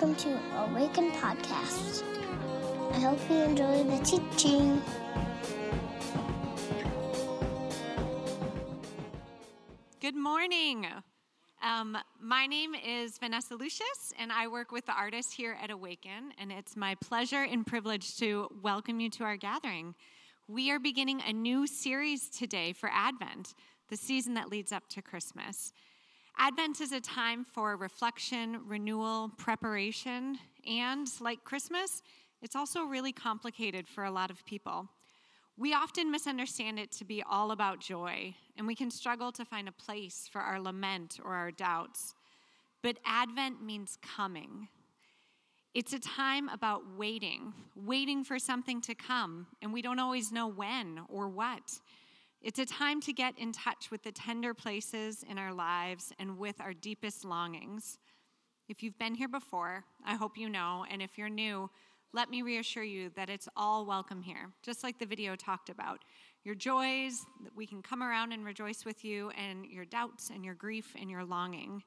welcome to Awaken Podcast. I hope you enjoy the teaching. Good morning. Um, my name is Vanessa Lucius, and I work with the artists here at Awaken, and it's my pleasure and privilege to welcome you to our gathering. We are beginning a new series today for Advent, the season that leads up to Christmas. Advent is a time for reflection, renewal, preparation, and like Christmas, it's also really complicated for a lot of people. We often misunderstand it to be all about joy, and we can struggle to find a place for our lament or our doubts. But Advent means coming. It's a time about waiting, waiting for something to come, and we don't always know when or what. It's a time to get in touch with the tender places in our lives and with our deepest longings. If you've been here before, I hope you know, and if you're new, let me reassure you that it's all welcome here, just like the video talked about. Your joys, that we can come around and rejoice with you, and your doubts and your grief and your longing.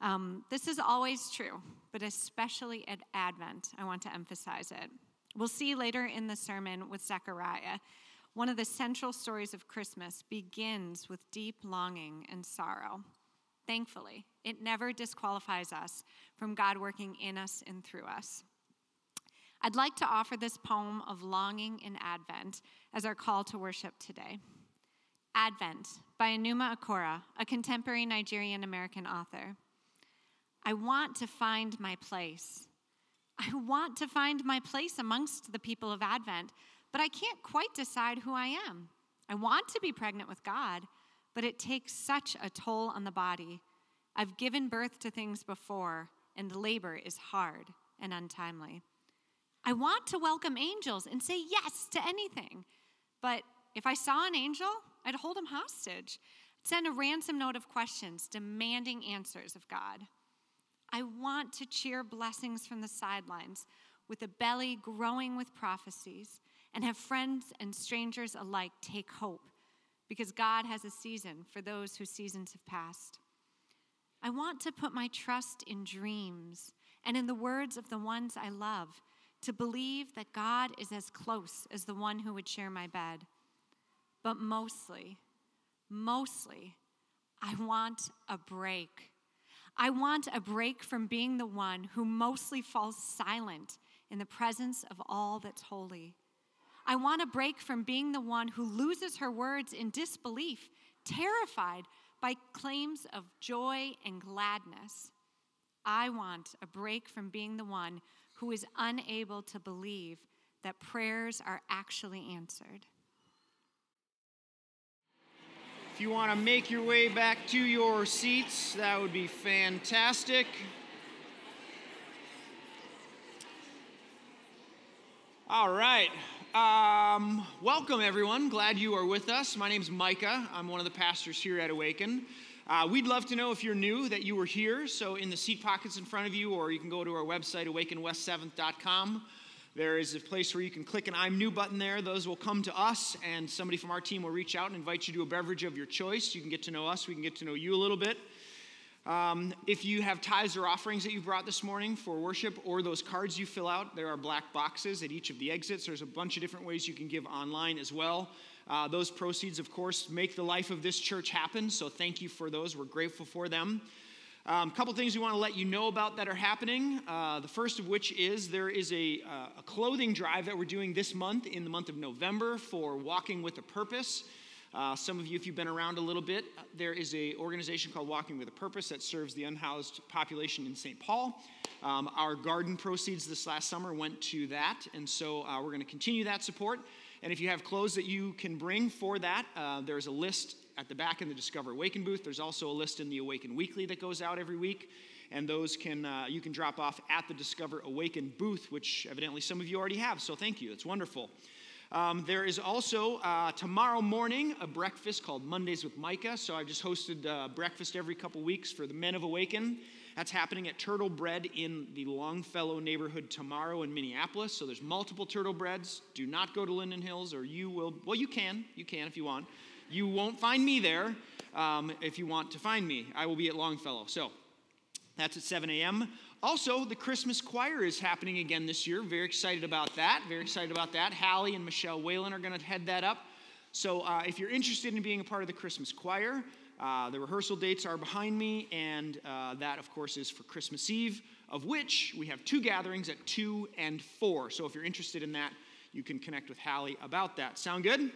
Um, this is always true, but especially at Advent, I want to emphasize it. We'll see later in the sermon with Zechariah one of the central stories of Christmas begins with deep longing and sorrow. Thankfully, it never disqualifies us from God working in us and through us. I'd like to offer this poem of longing in Advent as our call to worship today. Advent by Enuma Okoro, a contemporary Nigerian American author. I want to find my place. I want to find my place amongst the people of Advent but I can't quite decide who I am. I want to be pregnant with God, but it takes such a toll on the body. I've given birth to things before, and labor is hard and untimely. I want to welcome angels and say yes to anything, but if I saw an angel, I'd hold him hostage, send a ransom note of questions demanding answers of God. I want to cheer blessings from the sidelines with a belly growing with prophecies and have friends and strangers alike take hope because God has a season for those whose seasons have passed. I want to put my trust in dreams and in the words of the ones I love, to believe that God is as close as the one who would share my bed. But mostly, mostly, I want a break. I want a break from being the one who mostly falls silent in the presence of all that's holy. I want a break from being the one who loses her words in disbelief, terrified by claims of joy and gladness. I want a break from being the one who is unable to believe that prayers are actually answered. If you want to make your way back to your seats, that would be fantastic. All right. Um, welcome, everyone. Glad you are with us. My name is Micah. I'm one of the pastors here at Awaken. Uh, we'd love to know if you're new that you were here. So, in the seat pockets in front of you, or you can go to our website, awakenwest7th.com. There is a place where you can click an I'm new button there. Those will come to us, and somebody from our team will reach out and invite you to a beverage of your choice. You can get to know us, we can get to know you a little bit. Um, if you have tithes or offerings that you brought this morning for worship or those cards you fill out, there are black boxes at each of the exits. There's a bunch of different ways you can give online as well. Uh, those proceeds, of course, make the life of this church happen, so thank you for those. We're grateful for them. A um, couple things we want to let you know about that are happening. Uh, the first of which is there is a, uh, a clothing drive that we're doing this month in the month of November for Walking with a Purpose. Uh, some of you, if you've been around a little bit, uh, there is an organization called Walking with a Purpose that serves the unhoused population in St. Paul. Um, our garden proceeds this last summer went to that, and so uh, we're going to continue that support. And if you have clothes that you can bring for that, uh, there's a list at the back in the Discover Awaken booth. There's also a list in the Awaken Weekly that goes out every week and those can uh, you can drop off at the discover awaken booth which evidently some of you already have so thank you it's wonderful um, there is also uh, tomorrow morning a breakfast called Mondays with Micah. So I've just hosted uh, breakfast every couple weeks for the men of Awaken. That's happening at Turtle Bread in the Longfellow neighborhood tomorrow in Minneapolis. So there's multiple Turtle Breads. Do not go to Linden Hills, or you will. Well, you can. You can if you want. You won't find me there um, if you want to find me. I will be at Longfellow. So That's at 7 a.m. Also, the Christmas choir is happening again this year. Very excited about that. Very excited about that. Hallie and Michelle Whalen are going to head that up. So, uh, if you're interested in being a part of the Christmas choir, uh, the rehearsal dates are behind me, and uh, that, of course, is for Christmas Eve, of which we have two gatherings at 2 and 4. So, if you're interested in that, you can connect with Hallie about that. Sound good?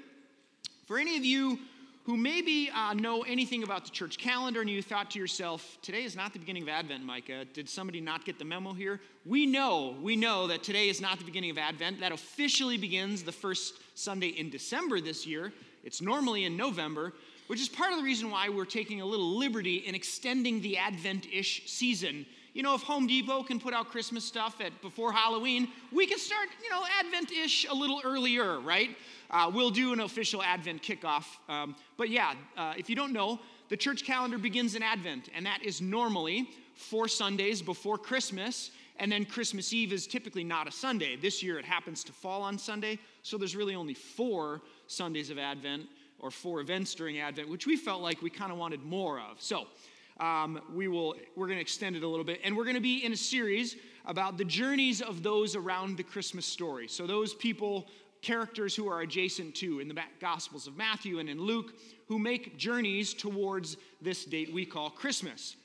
For any of you who maybe uh, know anything about the church calendar and you thought to yourself, today is not the beginning of Advent, Micah. Did somebody not get the memo here? We know, we know that today is not the beginning of Advent. That officially begins the first Sunday in December this year. It's normally in November, which is part of the reason why we're taking a little liberty in extending the Advent ish season. You know, if Home Depot can put out Christmas stuff at before Halloween, we can start, you know, Advent ish a little earlier, right? Uh, we'll do an official Advent kickoff. Um, but yeah, uh, if you don't know, the church calendar begins in Advent, and that is normally four Sundays before Christmas. And then Christmas Eve is typically not a Sunday. This year it happens to fall on Sunday, so there's really only four Sundays of Advent or four events during Advent, which we felt like we kind of wanted more of. So um, we will we're going to extend it a little bit, and we're going to be in a series about the journeys of those around the Christmas story. So those people characters who are adjacent to in the Gospels of Matthew and in Luke who make journeys towards this date we call Christmas.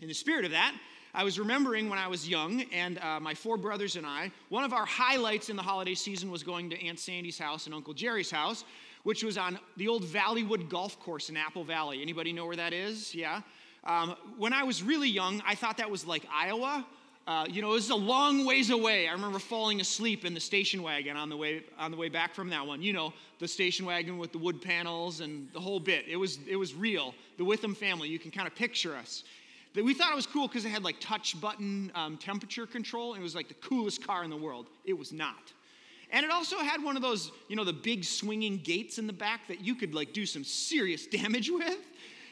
In the spirit of that, I was remembering when I was young, and uh, my four brothers and I, one of our highlights in the holiday season was going to Aunt Sandy's house and Uncle Jerry's house, which was on the old Valleywood Golf Course in Apple Valley. Anybody know where that is? Yeah. Um, when I was really young, I thought that was like Iowa. Uh, you know, it was a long ways away. I remember falling asleep in the station wagon on the way on the way back from that one. You know, the station wagon with the wood panels and the whole bit. It was it was real. The Witham family. You can kind of picture us. That we thought it was cool because it had like touch button um, temperature control. And it was like the coolest car in the world. It was not. And it also had one of those, you know, the big swinging gates in the back that you could like do some serious damage with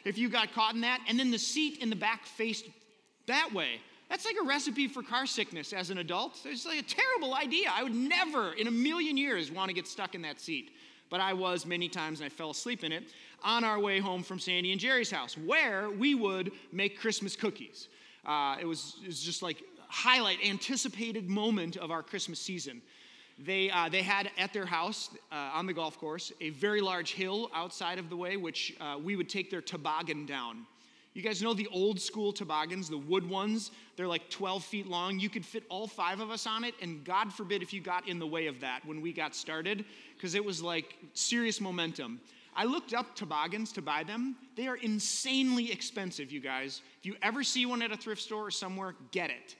if you got caught in that. And then the seat in the back faced that way. That's like a recipe for car sickness as an adult. It's like a terrible idea. I would never in a million years want to get stuck in that seat. But I was many times and I fell asleep in it on our way home from Sandy and Jerry's house, where we would make Christmas cookies. Uh, it, was, it was just like highlight, anticipated moment of our Christmas season. They, uh, they had at their house uh, on the golf course a very large hill outside of the way, which uh, we would take their toboggan down. You guys know the old school toboggans, the wood ones? They're like 12 feet long. You could fit all five of us on it, and God forbid if you got in the way of that when we got started, because it was like serious momentum. I looked up toboggans to buy them. They are insanely expensive, you guys. If you ever see one at a thrift store or somewhere, get it.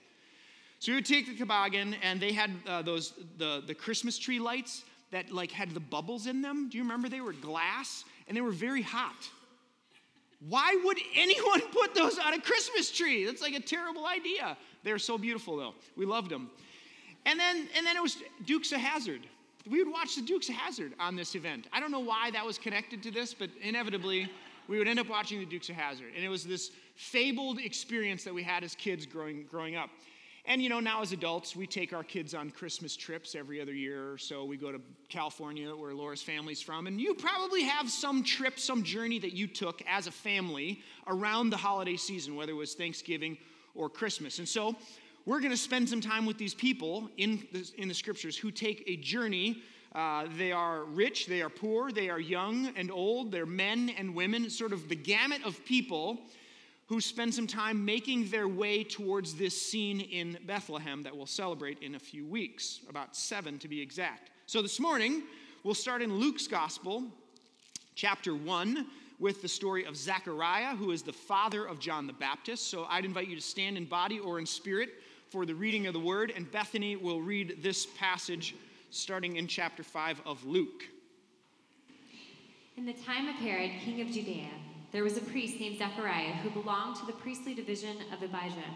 So we would take the toboggan, and they had uh, those the the Christmas tree lights that like had the bubbles in them. Do you remember they were glass and they were very hot? Why would anyone put those on a Christmas tree? That's like a terrible idea. They're so beautiful, though. We loved them. And then, and then it was Dukes of Hazzard. We would watch the Dukes of Hazzard on this event. I don't know why that was connected to this, but inevitably, we would end up watching the Dukes of Hazzard. And it was this fabled experience that we had as kids growing, growing up. And you know, now as adults, we take our kids on Christmas trips every other year or so. We go to California, where Laura's family's from, and you probably have some trip, some journey that you took as a family around the holiday season, whether it was Thanksgiving or Christmas. And so, we're going to spend some time with these people in the, in the scriptures who take a journey. Uh, they are rich, they are poor, they are young and old, they're men and women, sort of the gamut of people who spend some time making their way towards this scene in Bethlehem that we'll celebrate in a few weeks, about seven to be exact. So this morning, we'll start in Luke's Gospel, chapter 1, with the story of Zechariah, who is the father of John the Baptist. So I'd invite you to stand in body or in spirit for the reading of the word, and Bethany will read this passage starting in chapter 5 of Luke. In the time of Herod, king of Judea, there was a priest named Zechariah who belonged to the priestly division of Abijah.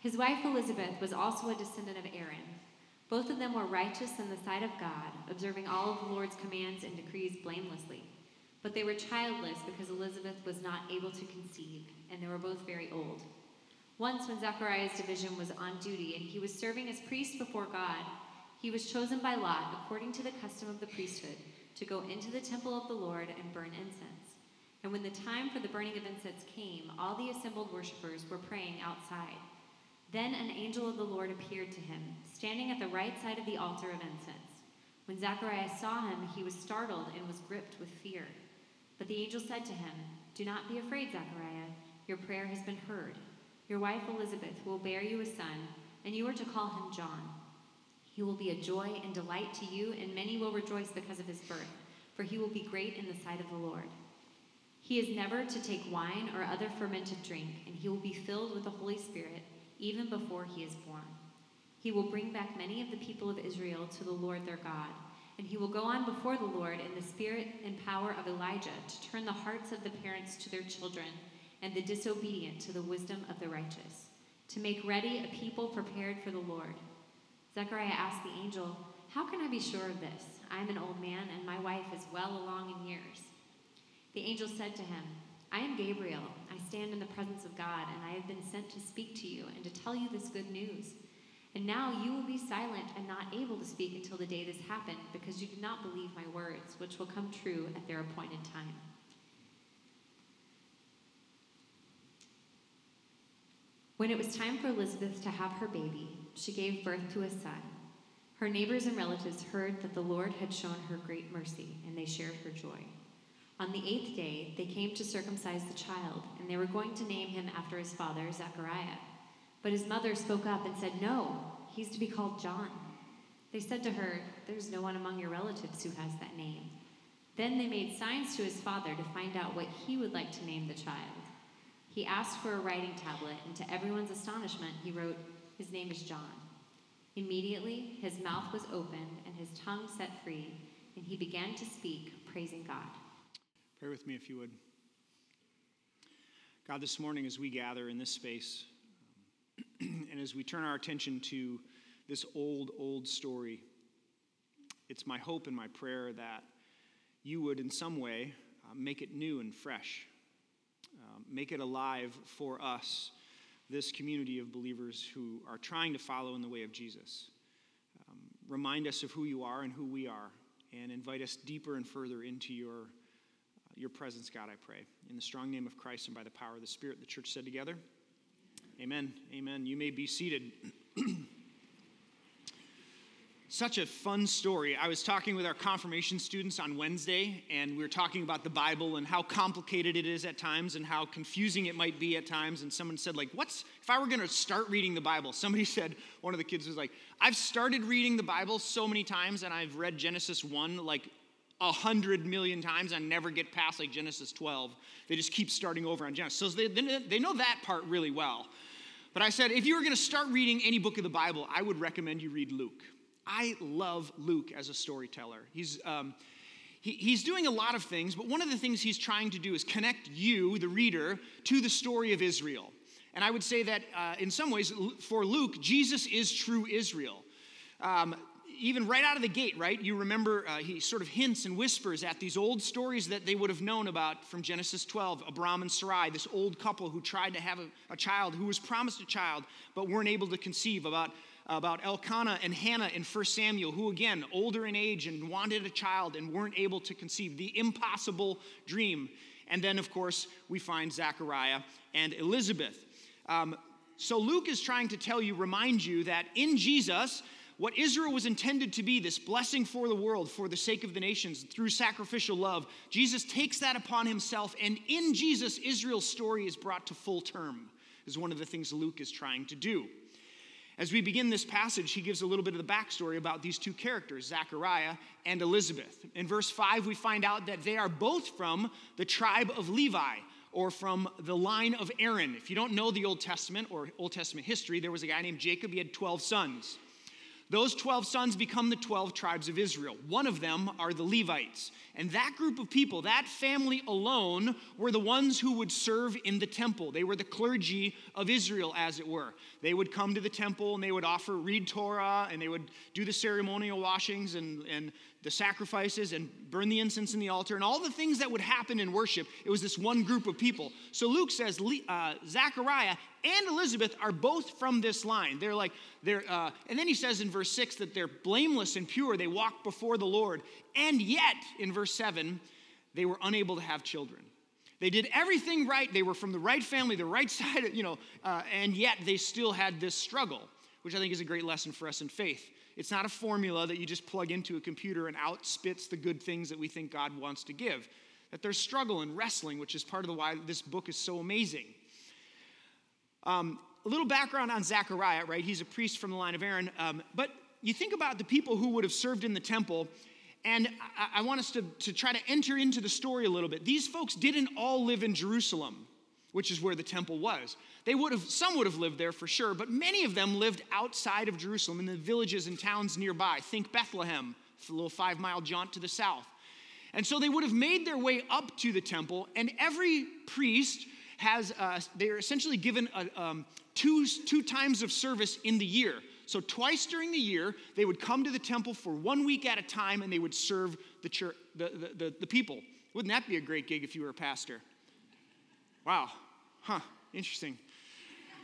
His wife Elizabeth was also a descendant of Aaron. Both of them were righteous in the sight of God, observing all of the Lord's commands and decrees blamelessly. But they were childless because Elizabeth was not able to conceive, and they were both very old. Once, when Zechariah's division was on duty and he was serving as priest before God, he was chosen by lot, according to the custom of the priesthood, to go into the temple of the Lord and burn incense. And when the time for the burning of incense came, all the assembled worshippers were praying outside. Then an angel of the Lord appeared to him, standing at the right side of the altar of incense. When Zacharias saw him, he was startled and was gripped with fear. But the angel said to him, Do not be afraid, Zachariah. Your prayer has been heard. Your wife Elizabeth will bear you a son, and you are to call him John. He will be a joy and delight to you, and many will rejoice because of his birth, for he will be great in the sight of the Lord. He is never to take wine or other fermented drink, and he will be filled with the Holy Spirit even before he is born. He will bring back many of the people of Israel to the Lord their God, and he will go on before the Lord in the spirit and power of Elijah to turn the hearts of the parents to their children and the disobedient to the wisdom of the righteous, to make ready a people prepared for the Lord. Zechariah asked the angel, How can I be sure of this? I am an old man, and my wife is well along in years. The angel said to him, I am Gabriel. I stand in the presence of God, and I have been sent to speak to you and to tell you this good news. And now you will be silent and not able to speak until the day this happened, because you did not believe my words, which will come true at their appointed time. When it was time for Elizabeth to have her baby, she gave birth to a son. Her neighbors and relatives heard that the Lord had shown her great mercy, and they shared her joy. On the eighth day, they came to circumcise the child, and they were going to name him after his father, Zechariah. But his mother spoke up and said, No, he's to be called John. They said to her, There's no one among your relatives who has that name. Then they made signs to his father to find out what he would like to name the child. He asked for a writing tablet, and to everyone's astonishment, he wrote, His name is John. Immediately, his mouth was opened and his tongue set free, and he began to speak, praising God. Pray with me if you would. God, this morning as we gather in this space, and as we turn our attention to this old, old story, it's my hope and my prayer that you would, in some way, uh, make it new and fresh, um, make it alive for us, this community of believers who are trying to follow in the way of Jesus. Um, remind us of who you are and who we are, and invite us deeper and further into your your presence, God, I pray. In the strong name of Christ and by the power of the Spirit, the church said together, Amen. Amen. You may be seated. Such a fun story. I was talking with our confirmation students on Wednesday, and we were talking about the Bible and how complicated it is at times and how confusing it might be at times. And someone said, like, what's, if I were going to start reading the Bible? Somebody said, one of the kids was like, I've started reading the Bible so many times, and I've read Genesis 1 like a hundred million times and never get past like Genesis 12. They just keep starting over on Genesis. So they, they know that part really well. But I said, if you were going to start reading any book of the Bible, I would recommend you read Luke. I love Luke as a storyteller. He's, um, he, he's doing a lot of things, but one of the things he's trying to do is connect you, the reader, to the story of Israel. And I would say that uh, in some ways, for Luke, Jesus is true Israel. Um, even right out of the gate, right? You remember uh, he sort of hints and whispers at these old stories that they would have known about from Genesis 12 Abram and Sarai, this old couple who tried to have a, a child, who was promised a child, but weren't able to conceive, about, about Elkanah and Hannah in 1 Samuel, who again, older in age and wanted a child and weren't able to conceive, the impossible dream. And then, of course, we find Zachariah and Elizabeth. Um, so Luke is trying to tell you, remind you that in Jesus, what Israel was intended to be, this blessing for the world, for the sake of the nations, through sacrificial love, Jesus takes that upon himself, and in Jesus, Israel's story is brought to full term, is one of the things Luke is trying to do. As we begin this passage, he gives a little bit of the backstory about these two characters, Zachariah and Elizabeth. In verse 5, we find out that they are both from the tribe of Levi, or from the line of Aaron. If you don't know the Old Testament or Old Testament history, there was a guy named Jacob, he had 12 sons. Those 12 sons become the 12 tribes of Israel. One of them are the Levites. And that group of people, that family alone, were the ones who would serve in the temple. They were the clergy of Israel, as it were. They would come to the temple and they would offer, read Torah, and they would do the ceremonial washings and, and the sacrifices and burn the incense in the altar and all the things that would happen in worship. It was this one group of people. So Luke says uh, and Elizabeth are both from this line. They're like, they're, uh, and then he says in verse 6 that they're blameless and pure. They walk before the Lord. And yet, in verse 7, they were unable to have children. They did everything right. They were from the right family, the right side, you know, uh, and yet they still had this struggle, which I think is a great lesson for us in faith. It's not a formula that you just plug into a computer and out spits the good things that we think God wants to give. That there's struggle and wrestling, which is part of the why this book is so amazing. Um, a little background on Zechariah, right? He's a priest from the line of Aaron. Um, but you think about the people who would have served in the temple, and I, I want us to, to try to enter into the story a little bit. These folks didn't all live in Jerusalem, which is where the temple was. They would have, some would have lived there for sure, but many of them lived outside of Jerusalem in the villages and towns nearby. Think Bethlehem, a little five mile jaunt to the south. And so they would have made their way up to the temple, and every priest has, uh, they're essentially given a, um, two, two times of service in the year. So, twice during the year, they would come to the temple for one week at a time and they would serve the, church, the, the, the, the people. Wouldn't that be a great gig if you were a pastor? Wow. Huh. Interesting.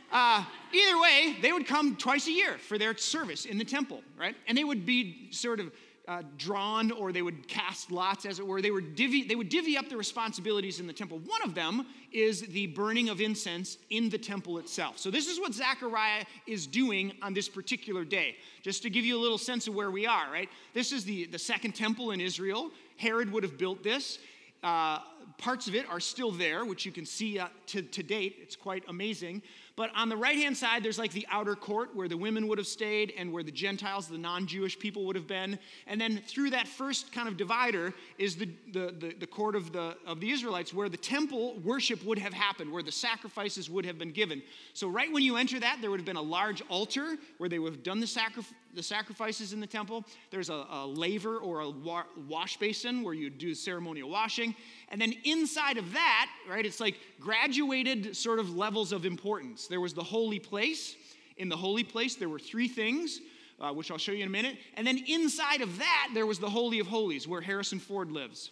Uh, either way, they would come twice a year for their service in the temple, right? And they would be sort of uh, drawn or they would cast lots, as it were. They, were divvy, they would divvy up the responsibilities in the temple. One of them is the burning of incense in the temple itself. So, this is what Zechariah is doing on this particular day. Just to give you a little sense of where we are, right? This is the, the second temple in Israel. Herod would have built this. Uh, parts of it are still there, which you can see uh, to, to date. It's quite amazing. But on the right hand side, there's like the outer court where the women would have stayed and where the Gentiles, the non Jewish people, would have been. And then through that first kind of divider is the, the, the, the, court of the, of the Israelites where the temple worship would have happened, where the sacrifices would have been given. So, right when you enter that, there would have been a large altar where they would have done the, sacri- the sacrifices in the temple. There's a, a laver or a wa- wash basin where you do ceremonial washing. And then inside of that, right, it's like graduated sort of levels of importance. There was the holy place. In the holy place, there were three things, uh, which I'll show you in a minute. And then inside of that, there was the Holy of Holies, where Harrison Ford lives.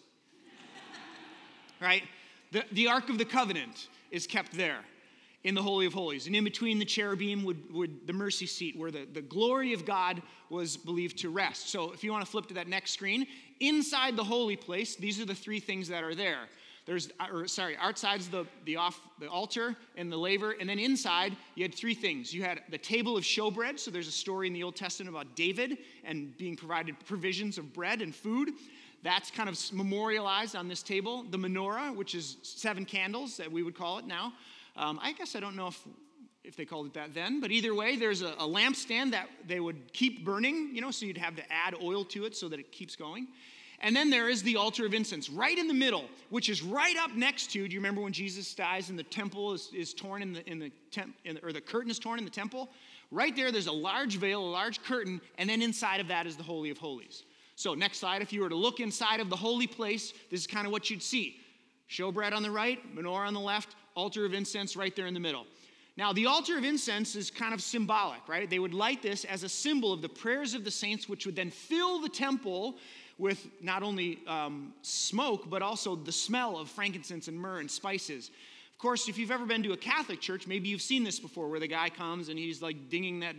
right? The, the Ark of the Covenant is kept there in the Holy of Holies. And in between the cherubim would, would the mercy seat where the, the glory of God was believed to rest. So if you want to flip to that next screen, inside the holy place, these are the three things that are there. There's, or sorry, outside's the, the, off, the altar and the laver, and then inside you had three things. You had the table of showbread, so there's a story in the Old Testament about David and being provided provisions of bread and food. That's kind of memorialized on this table. The menorah, which is seven candles that we would call it now. Um, I guess I don't know if, if they called it that then, but either way, there's a, a lampstand that they would keep burning, you know, so you'd have to add oil to it so that it keeps going. And then there is the altar of incense right in the middle, which is right up next to. Do you remember when Jesus dies and the temple is, is torn in the, in the temp, in the, or the curtain is torn in the temple? Right there, there's a large veil, a large curtain, and then inside of that is the Holy of Holies. So, next slide, if you were to look inside of the holy place, this is kind of what you'd see showbread on the right, menorah on the left, altar of incense right there in the middle. Now, the altar of incense is kind of symbolic, right? They would light this as a symbol of the prayers of the saints, which would then fill the temple with not only um, smoke, but also the smell of frankincense and myrrh and spices. Of course, if you've ever been to a Catholic church, maybe you've seen this before where the guy comes and he's like dinging that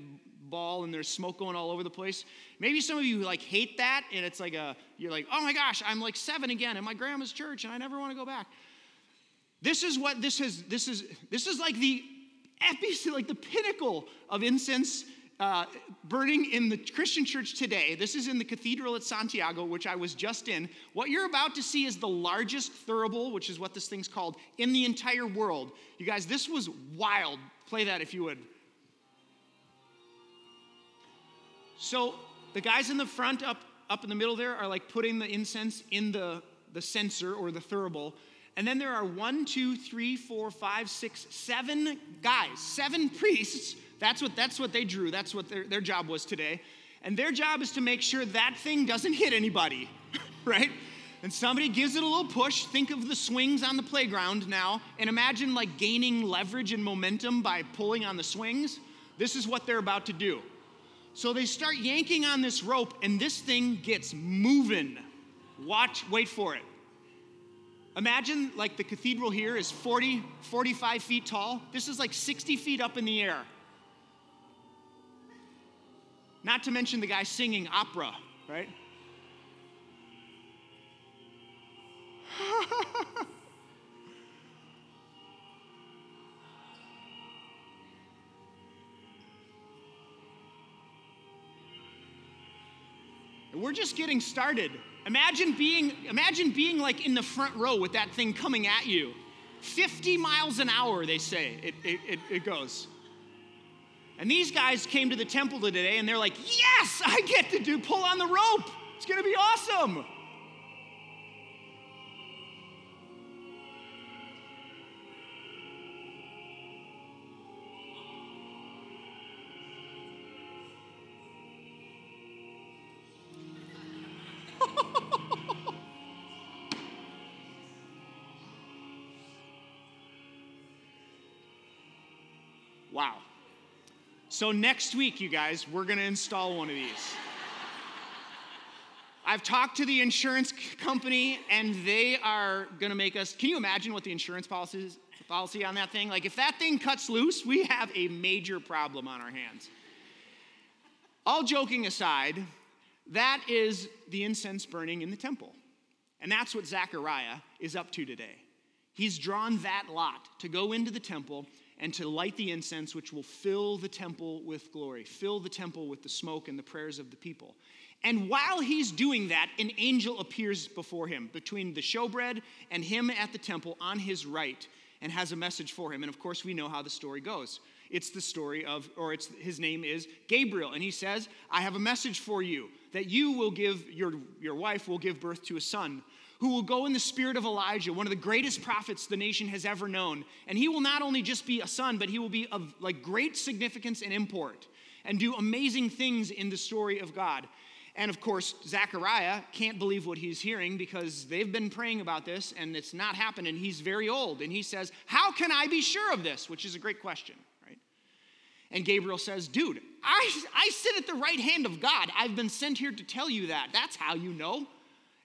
ball and there's smoke going all over the place. Maybe some of you like hate that and it's like a, you're like, oh my gosh, I'm like seven again in my grandma's church and I never want to go back. This is what this is, this is, this is like the epicenter, like the pinnacle of incense uh, burning in the Christian church today. This is in the cathedral at Santiago, which I was just in. What you're about to see is the largest thurible, which is what this thing's called, in the entire world. You guys, this was wild. Play that if you would. So the guys in the front, up, up in the middle there, are like putting the incense in the, the censer or the thurible. And then there are one, two, three, four, five, six, seven guys, seven priests that's what, that's what they drew. That's what their, their job was today. And their job is to make sure that thing doesn't hit anybody, right? And somebody gives it a little push. Think of the swings on the playground now, and imagine like gaining leverage and momentum by pulling on the swings. This is what they're about to do. So they start yanking on this rope, and this thing gets moving. Watch, wait for it. Imagine like the cathedral here is 40, 45 feet tall. This is like 60 feet up in the air. Not to mention the guy singing opera, right? We're just getting started. Imagine being, imagine being like in the front row with that thing coming at you. 50 miles an hour, they say it, it, it, it goes. And these guys came to the temple today and they're like, yes, I get to do pull on the rope. It's gonna be awesome. Wow. So, next week, you guys, we're gonna install one of these. I've talked to the insurance company and they are gonna make us. Can you imagine what the insurance policy is, policy on that thing? Like, if that thing cuts loose, we have a major problem on our hands. All joking aside, that is the incense burning in the temple. And that's what Zechariah is up to today. He's drawn that lot to go into the temple and to light the incense, which will fill the temple with glory, fill the temple with the smoke and the prayers of the people. And while he's doing that, an angel appears before him, between the showbread and him at the temple on his right, and has a message for him. And of course, we know how the story goes. It's the story of, or it's his name is Gabriel, and he says, I have a message for you that you will give, your, your wife will give birth to a son who will go in the spirit of Elijah, one of the greatest prophets the nation has ever known. And he will not only just be a son, but he will be of like great significance and import and do amazing things in the story of God. And of course, Zechariah can't believe what he's hearing because they've been praying about this and it's not happened. And he's very old. And he says, How can I be sure of this? Which is a great question, right? And Gabriel says, Dude, I, I sit at the right hand of God. I've been sent here to tell you that. That's how you know.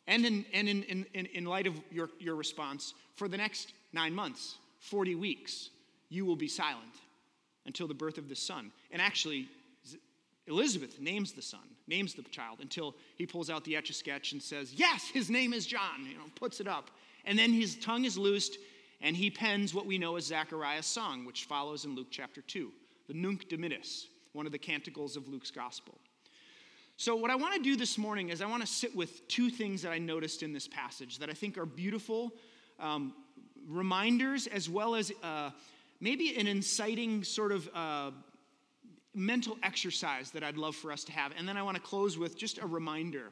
And in, and in, in, in light of your, your response, for the next nine months, 40 weeks, you will be silent until the birth of the son. And actually, Elizabeth names the son, names the child, until he pulls out the etch a sketch and says, Yes, his name is John, you know, puts it up. And then his tongue is loosed, and he pens what we know as Zachariah's song, which follows in Luke chapter 2, the Nunc Dimittis, one of the canticles of Luke's gospel. So, what I want to do this morning is I want to sit with two things that I noticed in this passage that I think are beautiful um, reminders, as well as uh, maybe an inciting sort of uh, mental exercise that I'd love for us to have. And then I want to close with just a reminder.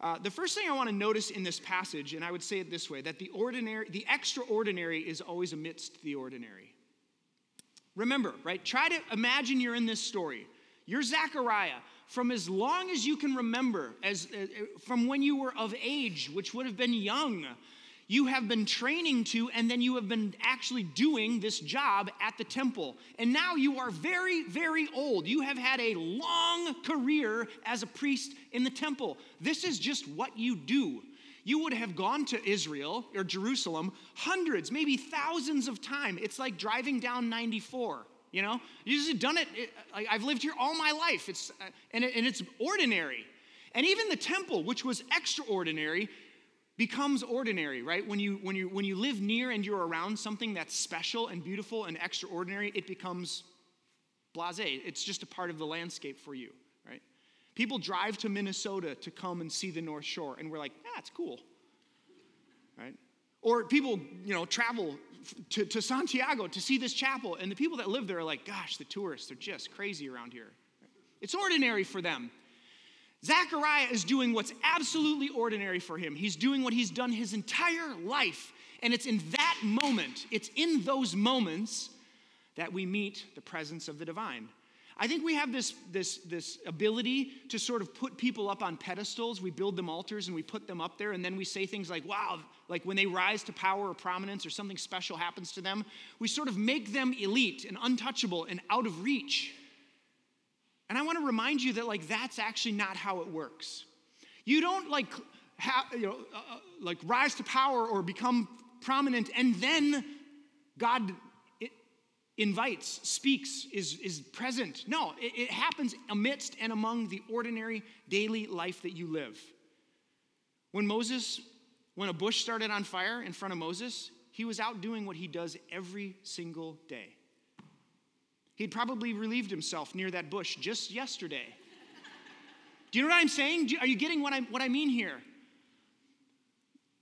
Uh, the first thing I want to notice in this passage, and I would say it this way that the ordinary, the extraordinary is always amidst the ordinary. Remember, right? Try to imagine you're in this story. You're Zechariah from as long as you can remember, as, uh, from when you were of age, which would have been young, you have been training to, and then you have been actually doing this job at the temple. And now you are very, very old. You have had a long career as a priest in the temple. This is just what you do. You would have gone to Israel or Jerusalem hundreds, maybe thousands of times. It's like driving down 94. You know, you just done it. it I've lived here all my life. It's uh, and, it, and it's ordinary. And even the temple, which was extraordinary, becomes ordinary, right? When you when you when you live near and you're around something that's special and beautiful and extraordinary, it becomes blasé. It's just a part of the landscape for you, right? People drive to Minnesota to come and see the North Shore, and we're like, yeah, it's cool, right? Or people, you know, travel to, to Santiago to see this chapel, and the people that live there are like, gosh, the tourists are just crazy around here. It's ordinary for them. Zechariah is doing what's absolutely ordinary for him. He's doing what he's done his entire life. And it's in that moment, it's in those moments that we meet the presence of the divine. I think we have this, this, this ability to sort of put people up on pedestals. We build them altars and we put them up there, and then we say things like, wow, like when they rise to power or prominence or something special happens to them, we sort of make them elite and untouchable and out of reach. And I want to remind you that, like, that's actually not how it works. You don't, like, have, you know, uh, uh like rise to power or become prominent and then God invites, speaks, is, is present. No, it, it happens amidst and among the ordinary daily life that you live. When Moses, when a bush started on fire in front of Moses, he was out doing what he does every single day. He'd probably relieved himself near that bush just yesterday. Do you know what I'm saying? Are you getting what I, what I mean here?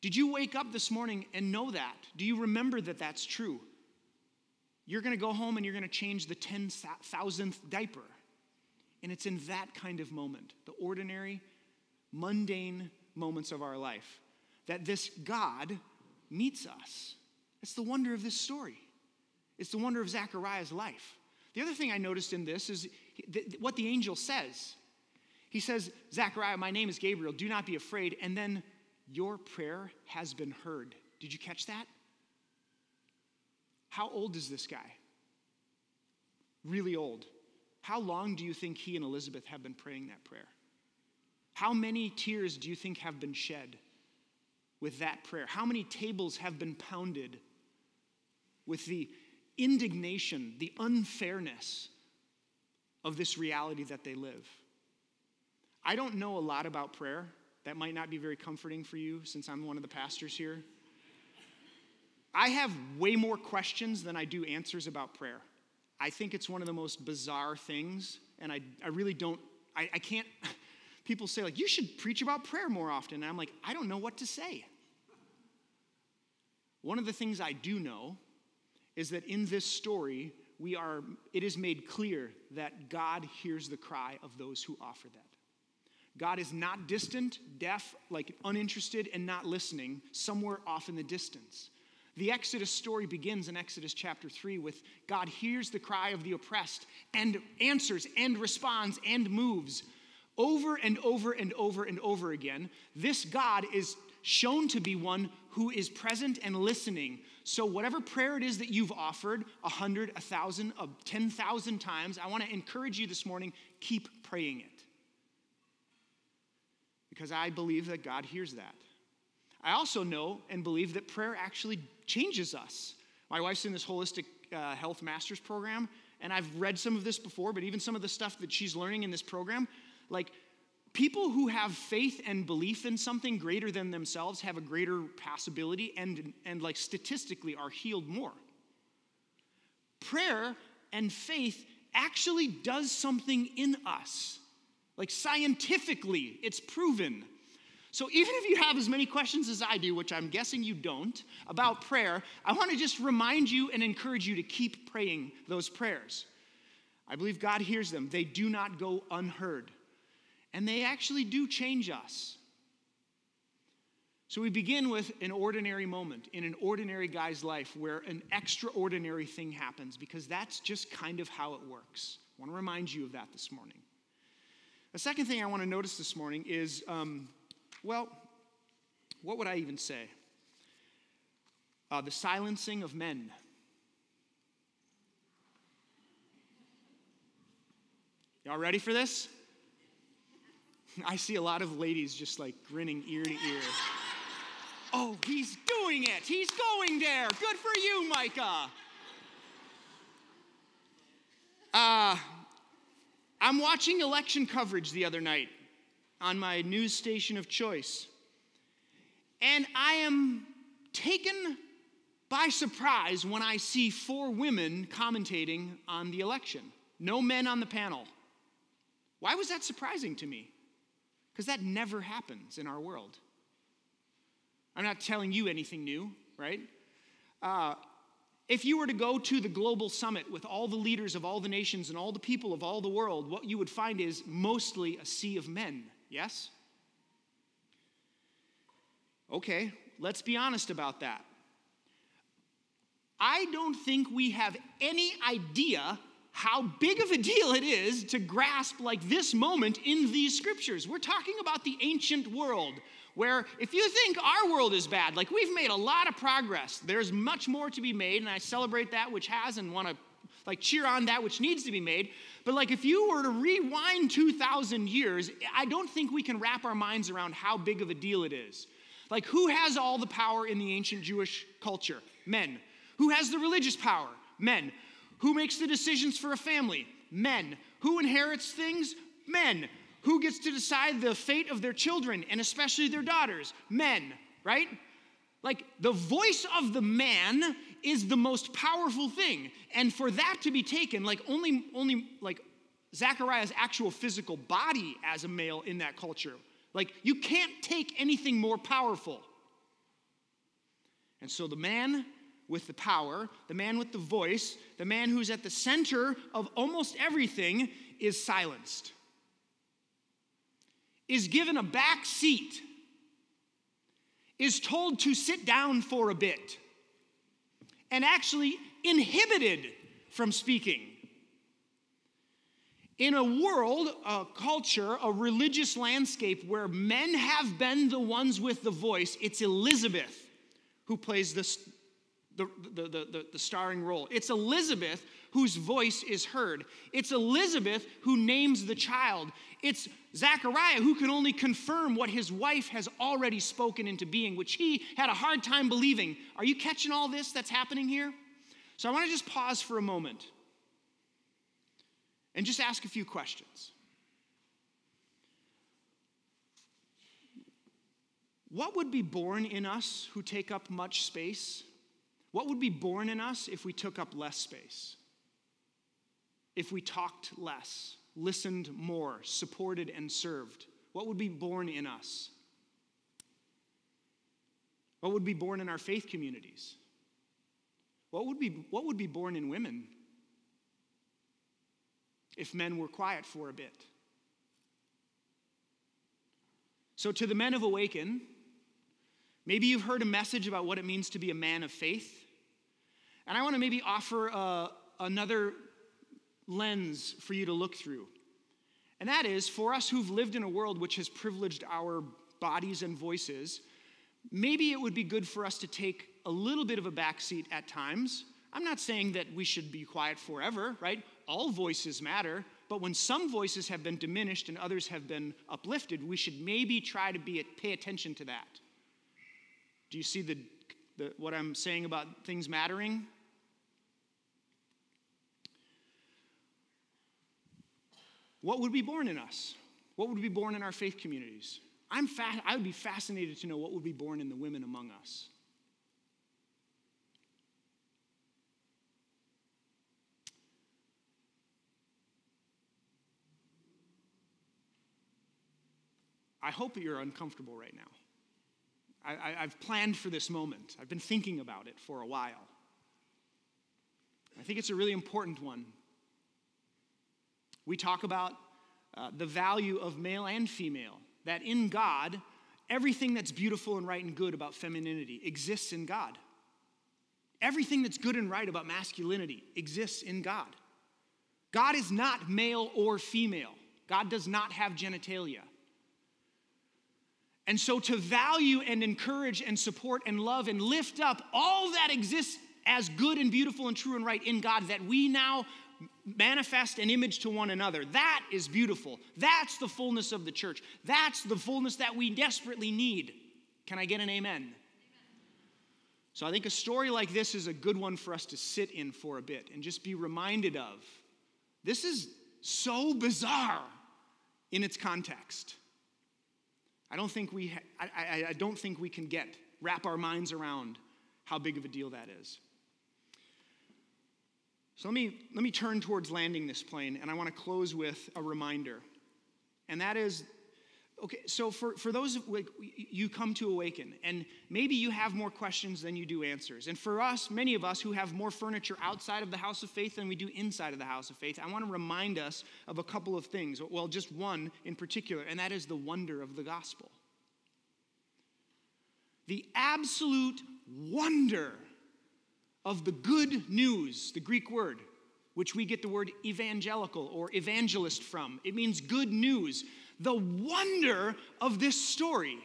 Did you wake up this morning and know that? Do you remember that that's true? You're going to go home and you're going to change the 10,000th diaper. And it's in that kind of moment, the ordinary, mundane moments of our life, that this God meets us. It's the wonder of this story. It's the wonder of Zechariah's life. The other thing I noticed in this is what the angel says. He says, Zechariah, my name is Gabriel, do not be afraid. And then, your prayer has been heard. Did you catch that? How old is this guy? Really old. How long do you think he and Elizabeth have been praying that prayer? How many tears do you think have been shed with that prayer? How many tables have been pounded with the indignation, the unfairness of this reality that they live? I don't know a lot about prayer. That might not be very comforting for you since I'm one of the pastors here. I have way more questions than I do answers about prayer. I think it's one of the most bizarre things, and I, I really don't, I, I can't. People say, like, you should preach about prayer more often. And I'm like, I don't know what to say. One of the things I do know is that in this story, we are, it is made clear that God hears the cry of those who offer that. God is not distant, deaf, like uninterested, and not listening, somewhere off in the distance. The Exodus story begins in Exodus chapter 3 with God hears the cry of the oppressed and answers and responds and moves over and over and over and over again. This God is shown to be one who is present and listening. So, whatever prayer it is that you've offered, a hundred, a thousand, a ten thousand times, I want to encourage you this morning keep praying it because I believe that God hears that. I also know and believe that prayer actually changes us. My wife's in this holistic uh, health master's program, and I've read some of this before, but even some of the stuff that she's learning in this program, like people who have faith and belief in something greater than themselves have a greater possibility and, and like statistically are healed more. Prayer and faith actually does something in us. Like scientifically, it's proven. So even if you have as many questions as I do, which I'm guessing you don't, about prayer, I want to just remind you and encourage you to keep praying those prayers. I believe God hears them. They do not go unheard. And they actually do change us. So we begin with an ordinary moment in an ordinary guy's life where an extraordinary thing happens because that's just kind of how it works. I want to remind you of that this morning. The second thing I want to notice this morning is um, well, what would I even say? Uh, the silencing of men. Y'all ready for this? I see a lot of ladies just like grinning ear to ear. Oh, he's doing it. He's going there. Good for you, Micah. Uh, I'm watching election coverage the other night on my news station of choice, and I am taken by surprise when I see four women commentating on the election. No men on the panel. Why was that surprising to me? Because that never happens in our world. I'm not telling you anything new, right? Uh, if you were to go to the global summit with all the leaders of all the nations and all the people of all the world, what you would find is mostly a sea of men, yes? Okay, let's be honest about that. I don't think we have any idea how big of a deal it is to grasp like this moment in these scriptures. We're talking about the ancient world where if you think our world is bad, like we've made a lot of progress, there's much more to be made, and I celebrate that which has and want to like cheer on that which needs to be made. But like if you were to rewind 2,000 years, I don't think we can wrap our minds around how big of a deal it is. Like who has all the power in the ancient Jewish culture? Men. Who has the religious power? Men. Who makes the decisions for a family? Men. Who inherits things? Men. Who gets to decide the fate of their children and especially their daughters? Men, right? Like the voice of the man is the most powerful thing. And for that to be taken, like only only like Zachariah's actual physical body as a male in that culture. Like, you can't take anything more powerful. And so the man with the power, the man with the voice, the man who's at the center of almost everything is silenced, is given a back seat, is told to sit down for a bit, and actually inhibited from speaking. In a world, a culture, a religious landscape where men have been the ones with the voice, it's Elizabeth who plays the, the, the, the, the starring role. It's Elizabeth whose voice is heard. It's Elizabeth who names the child. It's Zechariah who can only confirm what his wife has already spoken into being, which he had a hard time believing. Are you catching all this that's happening here? So I want to just pause for a moment and just ask a few questions. What would be born in us who take up much space? What would be born in us if we took up less space? If we talked less, listened more, supported and served? What would be born in us? What would be born in our faith communities? What would be, what would be born in women if men were quiet for a bit? So, to the men of Awaken, maybe you've heard a message about what it means to be a man of faith. And I want to maybe offer uh, another lens for you to look through. And that is for us who've lived in a world which has privileged our bodies and voices, maybe it would be good for us to take a little bit of a backseat at times. I'm not saying that we should be quiet forever, right? All voices matter, but when some voices have been diminished and others have been uplifted, we should maybe try to be, pay attention to that. Do you see the, the, what I'm saying about things mattering? What would be born in us? What would be born in our faith communities? I'm fa- I would be fascinated to know what would be born in the women among us. I hope that you're uncomfortable right now. I, have planned for this moment. I've been thinking about it for a while. I think it's a really important one. We talk about uh, the value of male and female, that in God, everything that's beautiful and right and good about femininity exists in God. Everything that's good and right about masculinity exists in God. God is not male or female, God does not have genitalia. And so, to value and encourage and support and love and lift up all that exists as good and beautiful and true and right in God that we now manifest an image to one another, that is beautiful. That's the fullness of the church. That's the fullness that we desperately need. Can I get an amen? So, I think a story like this is a good one for us to sit in for a bit and just be reminded of. This is so bizarre in its context. I don't think we, ha- I, I, I don't think we can get, wrap our minds around how big of a deal that is. So let me, let me turn towards landing this plane, and I want to close with a reminder. And that is okay, so for, for those like, you come to awaken, and maybe you have more questions than you do answers. And for us, many of us who have more furniture outside of the house of faith than we do inside of the house of faith, I want to remind us of a couple of things. Well, just one in particular, and that is the wonder of the gospel. The absolute wonder of the good news, the Greek word, which we get the word evangelical or evangelist from. It means good news the wonder of this story.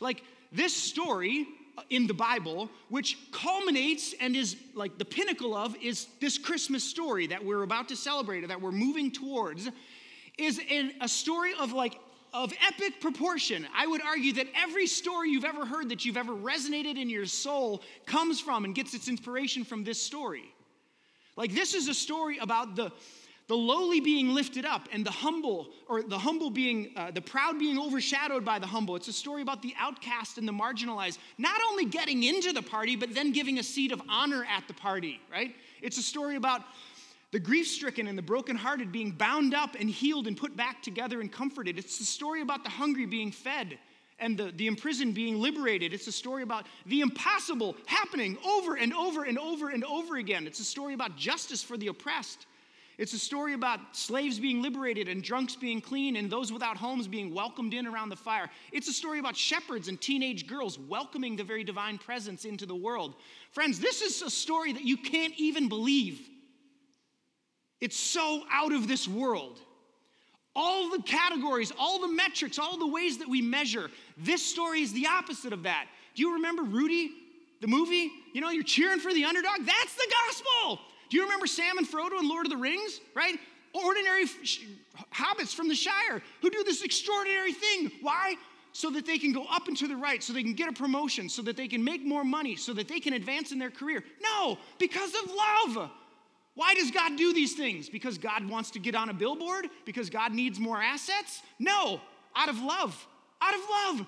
Like this story in the Bible, which culminates and is like the pinnacle of, is this Christmas story that we're about to celebrate or that we're moving towards, is in a story of like of epic proportion. I would argue that every story you've ever heard that you've ever resonated in your soul comes from and gets its inspiration from this story. Like, this is a story about the, the lowly being lifted up and the humble or the humble being uh, the proud being overshadowed by the humble it's a story about the outcast and the marginalized not only getting into the party but then giving a seat of honor at the party right it's a story about the grief stricken and the brokenhearted being bound up and healed and put back together and comforted. It's the story about the hungry being fed and the, the imprisoned being liberated. It's a story about the impossible happening over and over and over and over again. It's a story about justice for the oppressed. It's a story about slaves being liberated and drunks being clean and those without homes being welcomed in around the fire. It's a story about shepherds and teenage girls welcoming the very divine presence into the world. Friends, this is a story that you can't even believe. It's so out of this world. All the categories, all the metrics, all the ways that we measure, this story is the opposite of that. Do you remember Rudy, the movie? You know, you're cheering for the underdog? That's the gospel. Do you remember Sam and Frodo in Lord of the Rings? Right? Ordinary hobbits from the Shire who do this extraordinary thing. Why? So that they can go up and to the right, so they can get a promotion, so that they can make more money, so that they can advance in their career. No, because of love. Why does God do these things? Because God wants to get on a billboard? Because God needs more assets? No, out of love. Out of love.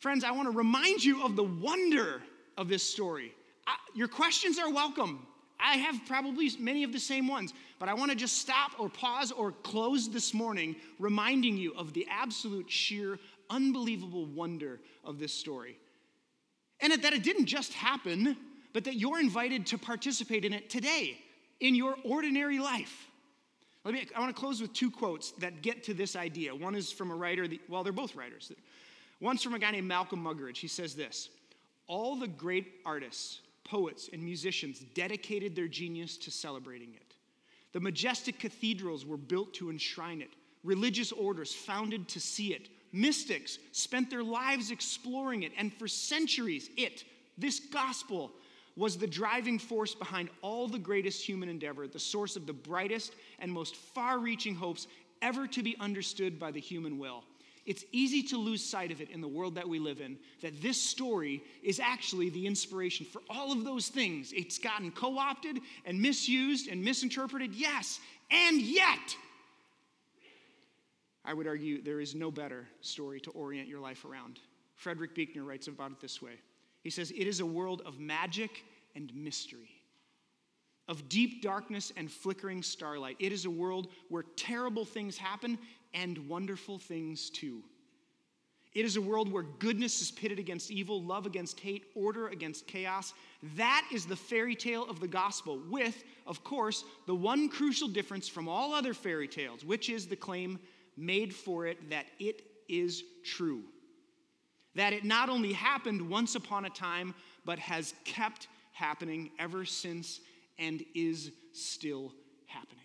Friends, I want to remind you of the wonder of this story. I, your questions are welcome. I have probably many of the same ones, but I want to just stop or pause or close this morning reminding you of the absolute sheer, unbelievable wonder of this story. And that it didn't just happen but that you're invited to participate in it today in your ordinary life. Let me, I want to close with two quotes that get to this idea. One is from a writer, well, they're both writers. One's from a guy named Malcolm Muggeridge. He says this All the great artists, poets, and musicians dedicated their genius to celebrating it. The majestic cathedrals were built to enshrine it, religious orders founded to see it. Mystics spent their lives exploring it, and for centuries, it, this gospel, was the driving force behind all the greatest human endeavor, the source of the brightest and most far reaching hopes ever to be understood by the human will. It's easy to lose sight of it in the world that we live in, that this story is actually the inspiration for all of those things. It's gotten co opted and misused and misinterpreted, yes, and yet, I would argue there is no better story to orient your life around. Frederick Buechner writes about it this way he says, It is a world of magic and mystery, of deep darkness and flickering starlight. It is a world where terrible things happen and wonderful things too. It is a world where goodness is pitted against evil, love against hate, order against chaos. That is the fairy tale of the gospel, with, of course, the one crucial difference from all other fairy tales, which is the claim made for it that it is true that it not only happened once upon a time, but has kept happening ever since and is still happening.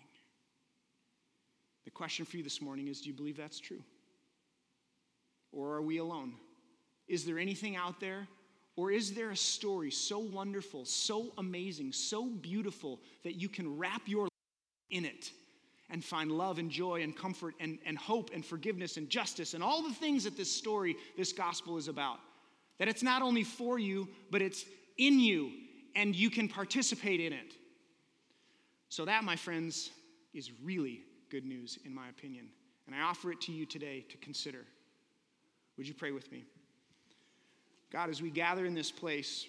The question for you this morning is do you believe that's true? Or are we alone? Is there anything out there? Or is there a story so wonderful, so amazing, so beautiful that you can wrap your life in it? and find love and joy and comfort and, and hope and forgiveness and justice and all the things that this story, this gospel is about. That it's not only for you, but it's in you and you can participate in it. So, that, my friends, is really good news, in my opinion. And I offer it to you today to consider. Would you pray with me? God, as we gather in this place,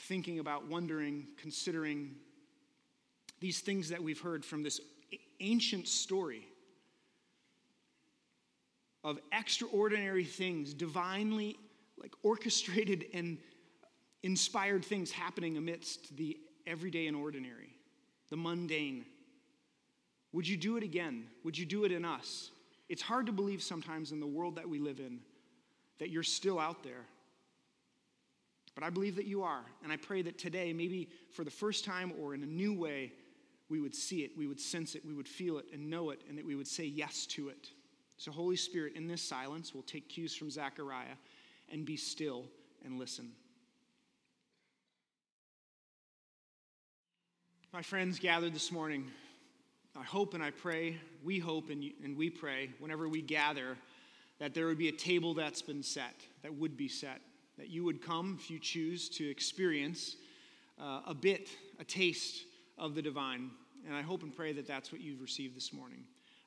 thinking about, wondering, considering these things that we've heard from this ancient story of extraordinary things, divinely like orchestrated and inspired things happening amidst the everyday and ordinary, the mundane. Would you do it again? Would you do it in us? It's hard to believe sometimes in the world that we live in that you're still out there. But I believe that you are. And I pray that today, maybe for the first time or in a new way, we would see it, we would sense it, we would feel it and know it, and that we would say yes to it. So, Holy Spirit, in this silence, we'll take cues from Zechariah and be still and listen. My friends gathered this morning, I hope and I pray, we hope and, and we pray, whenever we gather, that there would be a table that's been set, that would be set, that you would come if you choose to experience uh, a bit, a taste of the divine. And I hope and pray that that's what you've received this morning.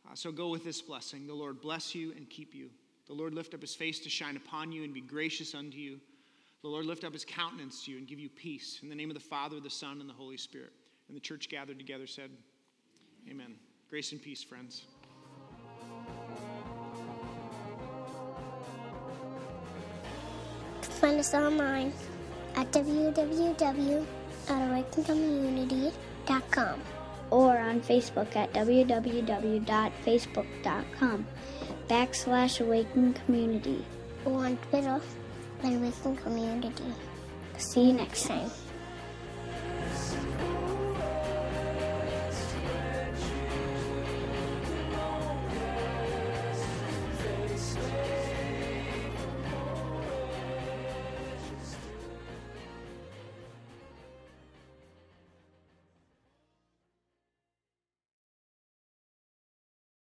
Uh, so go with this blessing. The Lord bless you and keep you. The Lord lift up his face to shine upon you and be gracious unto you. The Lord lift up his countenance to you and give you peace. In the name of the Father, the Son, and the Holy Spirit. And the church gathered together said, Amen. Grace and peace, friends. Find us online at www.awakencommunity.com or on Facebook at www.facebook.com backslash awaken community. or on Twitter at Awaken Community. See you next time. Time.